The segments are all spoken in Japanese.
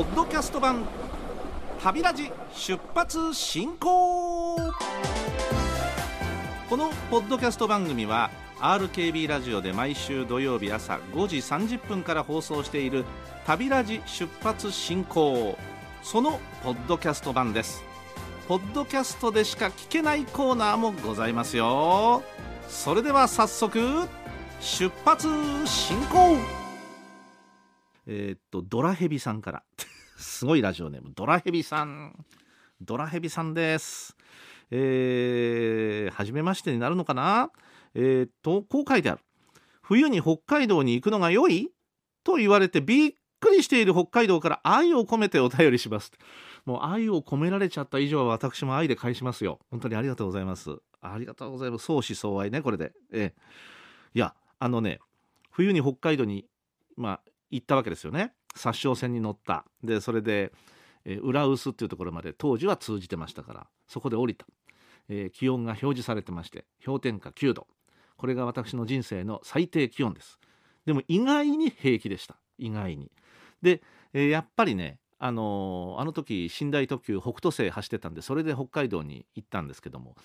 ポッドキャスト版旅ラジ出発進行。このポッドキャスト番組は RKB ラジオで毎週土曜日朝5時30分から放送している旅ラジ出発進行。そのポッドキャスト版です。ポッドキャストでしか聞けないコーナーもございますよ。それでは早速出発進行。えー、っとドラヘビさんから。すごいラジオネームドラヘビさん。ドラヘビさんです。えー、初めましてになるのかな？えー、っとこう書いてある。冬に北海道に行くのが良い？と言われてびっくりしている北海道から愛を込めてお便りします。もう愛を込められちゃった以上は私も愛で返しますよ。本当にありがとうございます。ありがとうございます。相思相愛ねこれで。ええ。いやあのね冬に北海道にまあ行ったわけですよね。殺傷戦に乗った。でそれで、えー、浦臼っていうところまで当時は通じてましたからそこで降りた、えー、気温が表示されてまして氷点下9度。これが私の人生の最低気温です。でも意外に平気でした。意外に。で、えー、やっぱりねあのー、あの時寝台特急北斗星走ってたんでそれで北海道に行ったんですけども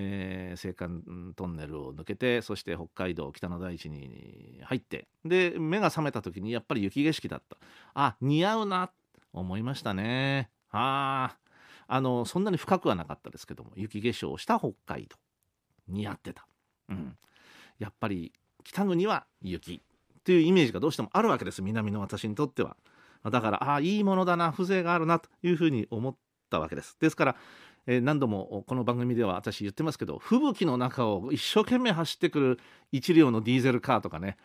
えー、青函トンネルを抜けてそして北海道北の大地に入ってで目が覚めた時にやっぱり雪景色だった。あ似合うな思いましたね。あ。あのそんなに深くはなかったですけども雪化粧をした北海道。似合ってた、うん、やっぱり北国は雪。というイメージがどうしてもあるわけです南の私にとっては。だからああいいものだな風情があるなというふうに思ったわけです。ですからえー、何度もこの番組では私言ってますけど吹雪の中を一生懸命走ってくる1両のディーゼルカーとかね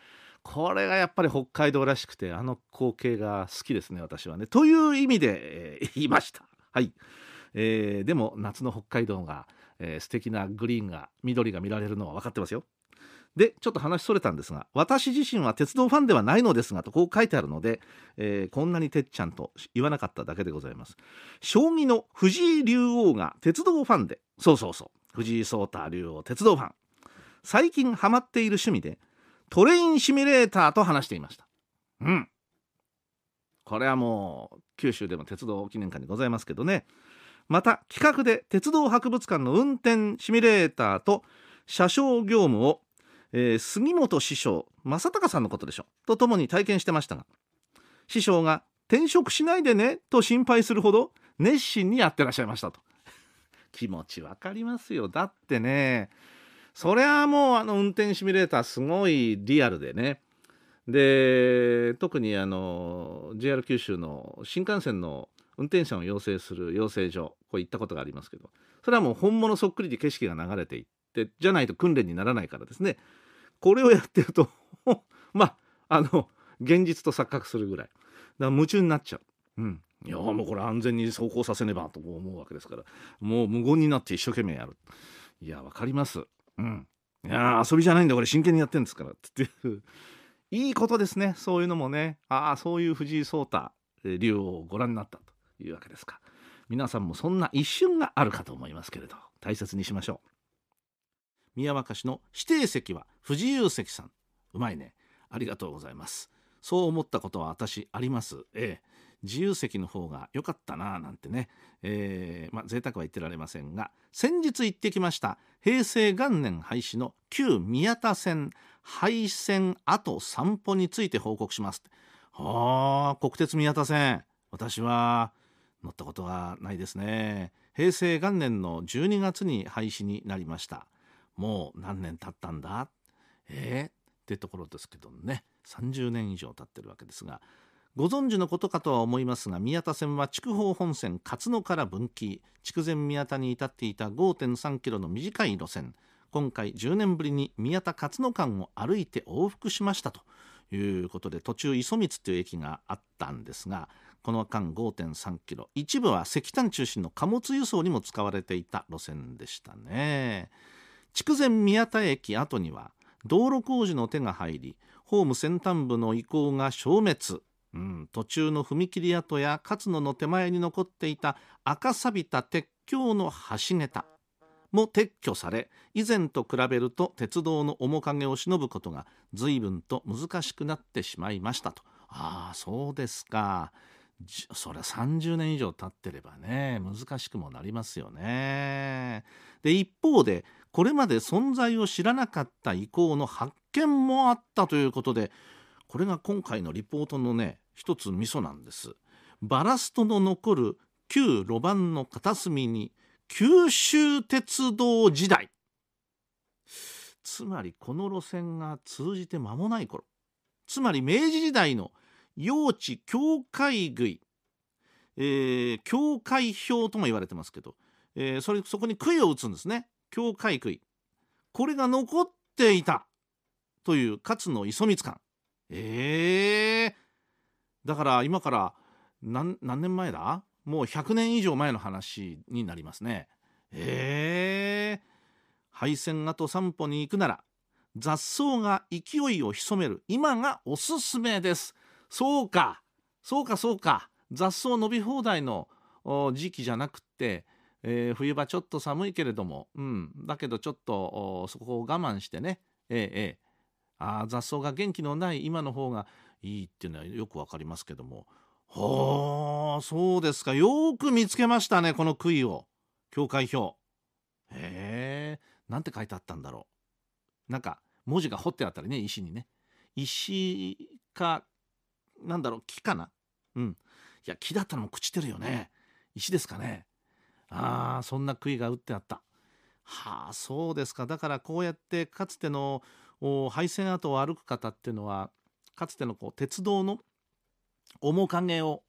これがやっぱり北海道らしくてあの光景が好きですね私はね。という意味で、えー、言いました。はい、えー、でも夏の北海道が、えー、素敵なグリーンが緑が見られるのは分かってますよ。でちょっと話それたんですが私自身は鉄道ファンではないのですがとこう書いてあるので、えー、こんなにてっちゃんと言わなかっただけでございます。将棋の藤井竜王が鉄道ファンでそうそうそう藤井聡太竜王鉄道ファン。最近ハマっている趣味でトレインシミュレーターと話していました。うん。これはもう九州でも鉄道記念館にございますけどね。また企画で鉄道博物館の運転シミュレーターと車掌業務をえー、杉本師匠正隆さんのことでしょ。とともに体験してましたが師匠が転職しないでねと心配するほど熱心にやってらっしゃいましたと。気持ちわかりますよ。だってねそりゃもうあの運転シミュレーターすごいリアルでね。で特にあの JR 九州の新幹線の運転者を養成する養成所こう行ったことがありますけどそれはもう本物そっくりで景色が流れていってじゃないと訓練にならないからですね。これをやってると まああの現実と錯覚するぐらい。だから夢中になっちゃう。うん。いやもうこれ安全に走行させねばと思うわけですから。もう無言になって一生懸命やる。いやわかります。うん。いや遊びじゃないんだこれ真剣にやってんですからって いいことですね。そういうのもね。ああそういう藤井聡太竜をご覧になったというわけですか。皆さんもそんな一瞬があるかと思いますけれど大切にしましょう。宮若市の指定席は不自由席さん。うまいね。ありがとうございます。そう思ったことは私あります。ええ。自由席の方が良かったなぁなんてね、えー、まあ贅沢は言ってられませんが先日行ってきました平成元年廃止の旧宮田線廃線後散歩について報告しますはあ国鉄宮田線。私は乗ったことはないですね。平成元年の12月に廃止になりました。もう何年経ったんだ？え？ー、ってところですけどね。30年以上経ってるわけですがご存知のことかとは思いますが宮田線は筑豊本線勝野から分岐。筑前宮田に至っていた5.3キロの短い路線。今回10年ぶりに宮田勝野間を歩いて往復しましたと。いうことで途中磯光という駅があったんですがこの間5.3キロ。一部は石炭中心の貨物輸送にも使われていた路線でしたね。筑前宮田駅跡には道路工事の手が入りホーム先端部の遺構が消滅。うん、途中の踏切跡や勝野の手前に残っていた赤錆びた鉄橋の橋桁。も撤去され以前と比べると鉄道の面影を忍ぶことが随分と難しくなってしまいましたと。ああそうですか。それは30年以上経ってればね難しくもなりますよね。で一方でこれまで存在を知らなかった遺構の発見もあったということでこれが今回のリポートのね一つミソなんです。バラストの残る旧路盤の片隅に九州鉄道時代。つまりこの路線が通じて間もない頃。つまり明治時代の用地境界杭、えー、境界表とも言われてますけど、えー、それそこに杭を打つんですね。境界杭これが残っていた。という勝野磯光館。えー、だから今から何年前だ？もう100年以上前の話になりますね。えー、配線跡散歩に行くなら雑草が勢いを潜める。今がおすすめです。そうか。そうかそうか。雑草伸び放題の時期じゃなくって、えー、冬場ちょっと寒いけれども、うん、だけどちょっとそこを我慢してね。えー、えー、あ雑草が元気のない今の方がいいっていうのはよくわかりますけども。はあそうですか。よく見つけましたねこの杭を。境界表。へえなんて書いてあったんだろう。なんか文字が彫ってあったりね石にね。石かなんだろう木かな。うん。いや木だったらも朽ちてるよね。石ですかね。ああそんな杭が打ってあった。はあそうですか。だからこうやってかつての廃線跡を歩く方っていうのはかつてのこう鉄道の面影を、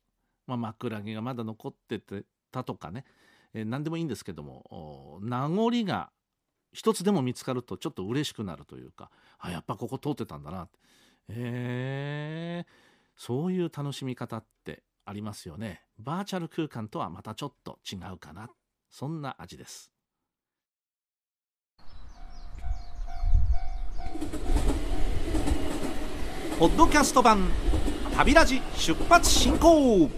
まあ、枕木がまだ残っててたとかね、えー、何でもいいんですけども名残が一つでも見つかるとちょっと嬉しくなるというかあやっぱここ通ってたんだなへえー、そういう楽しみ方ってありますよね。バーチャル空間とはまたちょっと違うかな。そんな味です。ポッドキャスト版旅ラジ出発進行。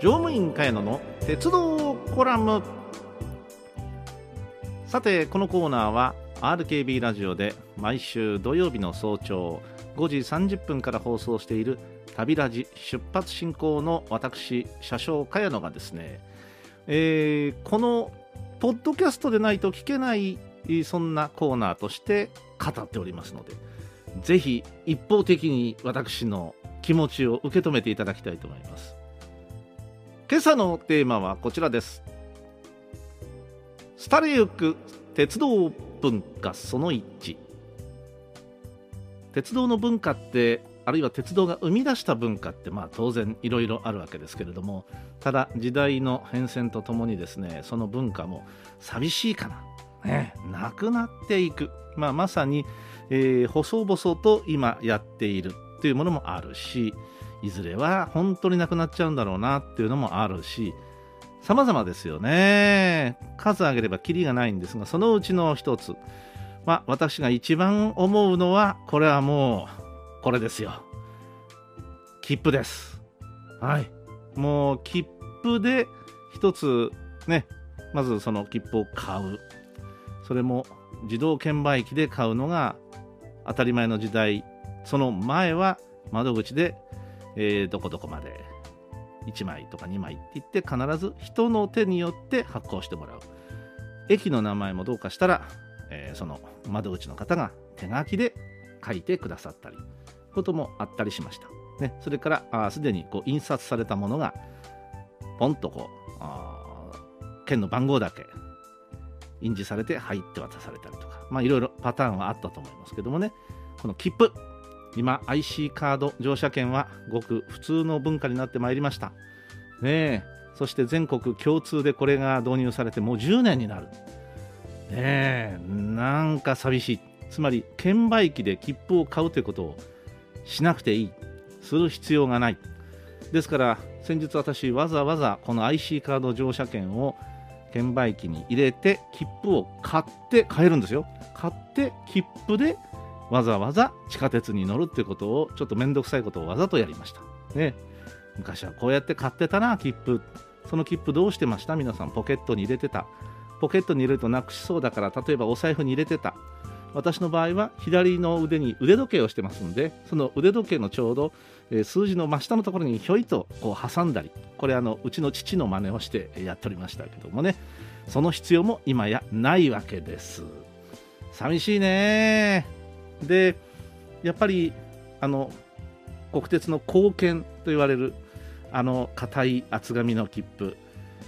乗務員茅野の鉄道コラム。さてこのコーナーは RKB ラジオで毎週土曜日の早朝5時30分から放送している旅ラジ出発進行の私車掌茅野がですね、えー、このポッドキャストでないと聞けないそんなコーナーとして語っておりますのでぜひ一方的に私の気持ちを受け止めていただきたいと思います。今朝のテーマはこちらです。廃れゆく鉄道文化その1鉄道の文化ってあるいは鉄道が生み出した文化ってまあ当然いろいろあるわけですけれどもただ時代の変遷とともにですねその文化も寂しいかな。ね、なくなっていく、まあ、まさに、えー、細々と今やっている。っていうものもあるしいずれは本当になくなっちゃうんだろうなっていうのもあるし様々ですよね。数挙げればキリがないんですがそのうちの一つ、まあ、私が一番思うのはこれはもうこれですよ。切符です。はい。もう切符で一つねまずその切符を買う。それも自動券売機で買うのが当たり前の時代。その前は窓口で、えー、どこどこまで。1枚とか2枚って言って必ず人の手によって発行してもらう。駅の名前もどうかしたら、えー、その窓口の方が手書きで書いてくださったりこともあったりしました、ね、それからすでにこう印刷されたものがポンとこう券の番号だけ印字されて入って渡されたりとか、まあいろいろパターンはあったと思いますけどもね、この切符、今 IC カード乗車券はごく普通の文化になってまいりました。ねえ、そして全国共通でこれが導入されてもう10年になる。ねえ。なんか寂しい。つまり券売機で切符を買うということをしなくていい。する必要がない。ですから先日私わざわざこの IC カード乗車券を券売機に入れて切符を買って買えるんですよ。買って切符でわざわざ地下鉄に乗るってことをちょっと面倒くさいことをわざとやりました。ね。昔はこうやって買ってたな切符。その切符どうしてました？皆さんポケットに入れてた。ポケットに入れるとなくしそうだから例えばお財布に入れてた。私の場合は左の腕に腕時計をしてますんでその腕時計のちょうど、え、数字の真下のところにひょいとこう挟んだりこれあのうちの父の真似をしてやっておりましたけどもね。その必要も今やないわけです。寂しいねでやっぱりあの国鉄の貢献と言われるあの硬い厚紙の切符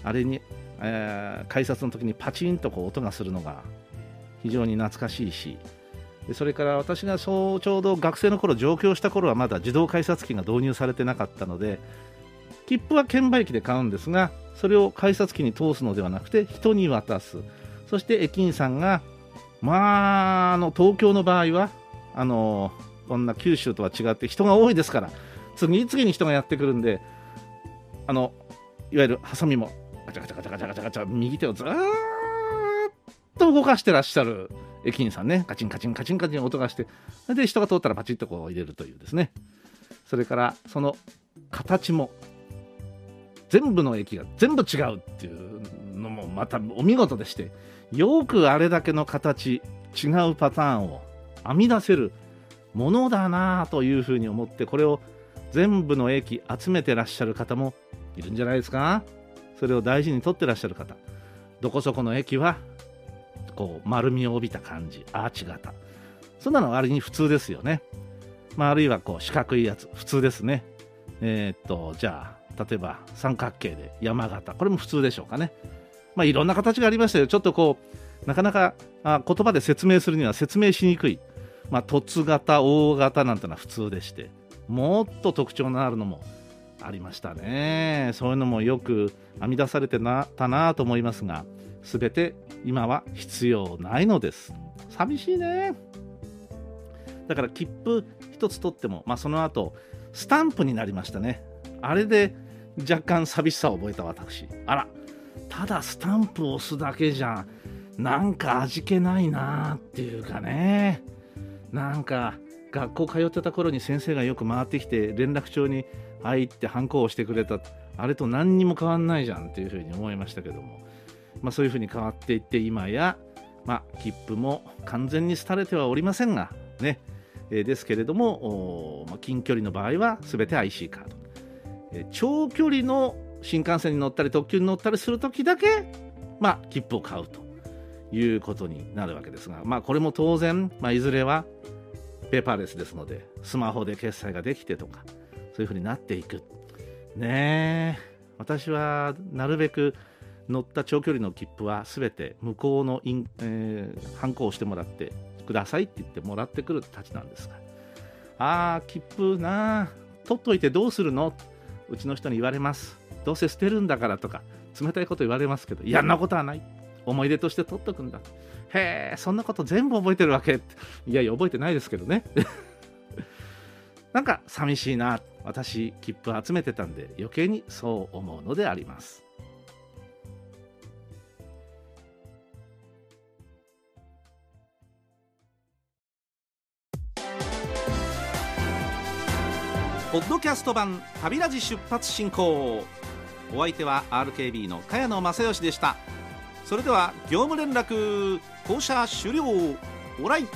あれに、えー、改札の時にパチンとこう音がするのが非常に懐かしいしそれから私がそうちょうど学生の頃上京した頃はまだ自動改札機が導入されてなかったので切符は券売機で買うんですがそれを改札機に通すのではなくて人に渡す。そして駅員さんがまああの東京の場合はあのこんな九州とは違って人が多いですから次々に人がやってくるんであのいわゆるハサミもガチャガチャガチャガチャガチャガチャ右手をずーっと動かしてらっしゃる駅員さんねカチンカチンカチンカチン音がしてで人が通ったらパチッとこう入れるというですね。それからその形も全部の駅が全部違うっていうのもまたお見事でしてよくあれだけの形違うパターンを編み出せるものだなというふうに思ってこれを全部の駅集めてらっしゃる方もいるんじゃないですか。それを大事にとってらっしゃる方。どこそこの駅はこう丸みを帯びた感じ。アーチ型。そんなの割に普通ですよね、まあ、あるいはこう四角いやつ。普通ですね。えー、っとじゃあ例えば三角形で山形これも普通でしょうかね。まあいろんな形がありましたよ。ちょっとこうなかなかあ言葉で説明するには説明しにくい。まあ、凸型、大型なんてのは普通でして、もっと特徴のあるのもありましたね。そういうのもよく編み出されてなたなと思いますが、すべて今は必要ないのです。寂しいね。だから切符一つ取っても、まあ、その後スタンプになりましたね。あれで若干寂しさを覚えた私。あら、ただスタンプを押すだけじゃ、なんか味気ないなっていうかね。なんか学校通ってた頃に先生がよく回ってきて連絡帳に入ってハンコをしてくれた。あれと何にも変わんないじゃんっていうふうに思いましたけども、まあ、そういうふうに変わっていって今や、まあ、切符も完全に廃れてはおりませんが。ね、えー、ですけれども、まあ、近距離の場合は全て IC カード、えー、長距離の新幹線に乗ったり特急に乗ったりするときだけ、まあ、切符を買うと。いうことになるわけですが、まあ、これも当然、まあ、いずれはペーパーレスですのでスマホで決済ができてとかそういうふうになっていく。ねえ。私はなるべく乗った長距離の切符は全て向こうのイン、えー、ハンコをしてもらってくださいって言ってもらってくるたちなんですが。ああ切符なあ取っといてどうするの？うちの人に言われます。どうせ捨てるんだからとか冷たいこと言われますけどいやんなことはない。思い出として取っとくんだ。へえそんなこと全部覚えてるわけ。いやいや覚えてないですけどね。なんか寂しいな。私切符集めてたんで余計にそう思うのであります。ポッドキャスト版旅ラジ出発進行。お相手は RKB の茅野正義でした。それでは業務連絡降車終了。オライ。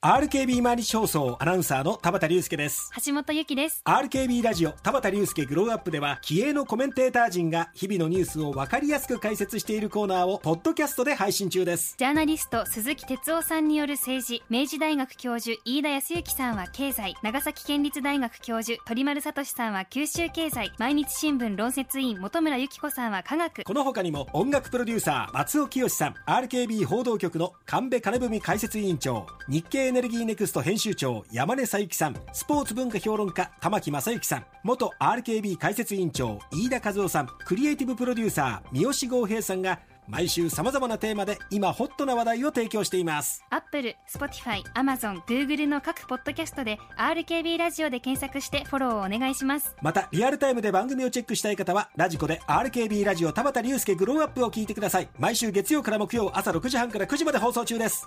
RKB 毎日放送アナウンサーの田畑隆介です。橋本由紀です。RKB ラジオ田畑隆介グローアップでは気鋭のコメンテーター陣が日々のニュースを分かりやすく解説しているコーナーをポッドキャストで配信中です。ジャーナリスト鈴木哲夫さんによる政治明治大学教授飯田康之さんは経済長崎県立大学教授鳥丸聡さんは九州経済毎日新聞論説委員本村由紀子さんは科学。この他にも音楽プロデューサー松尾清さん RKB 報道局の神戸金文解説委員長日経エネルギーネクスト編集長山根佐之さん。スポーツ文化評論家玉木正之さん。元 RKB 解説委員長飯田和夫さん。クリエイティブプロデューサー三好剛平さんが毎週さまざまなテーマで今ホットな話題を提供しています。アップル、スポティファイ、アマゾン、グーグルの各ポッドキャストで RKB ラジオで検索してフォローをお願いします。またリアルタイムで番組をチェックしたい方はラジコで RKB ラジオ田畑竜介グローアップを聞いてください。毎週月曜から木曜朝6時半から9時まで放送中です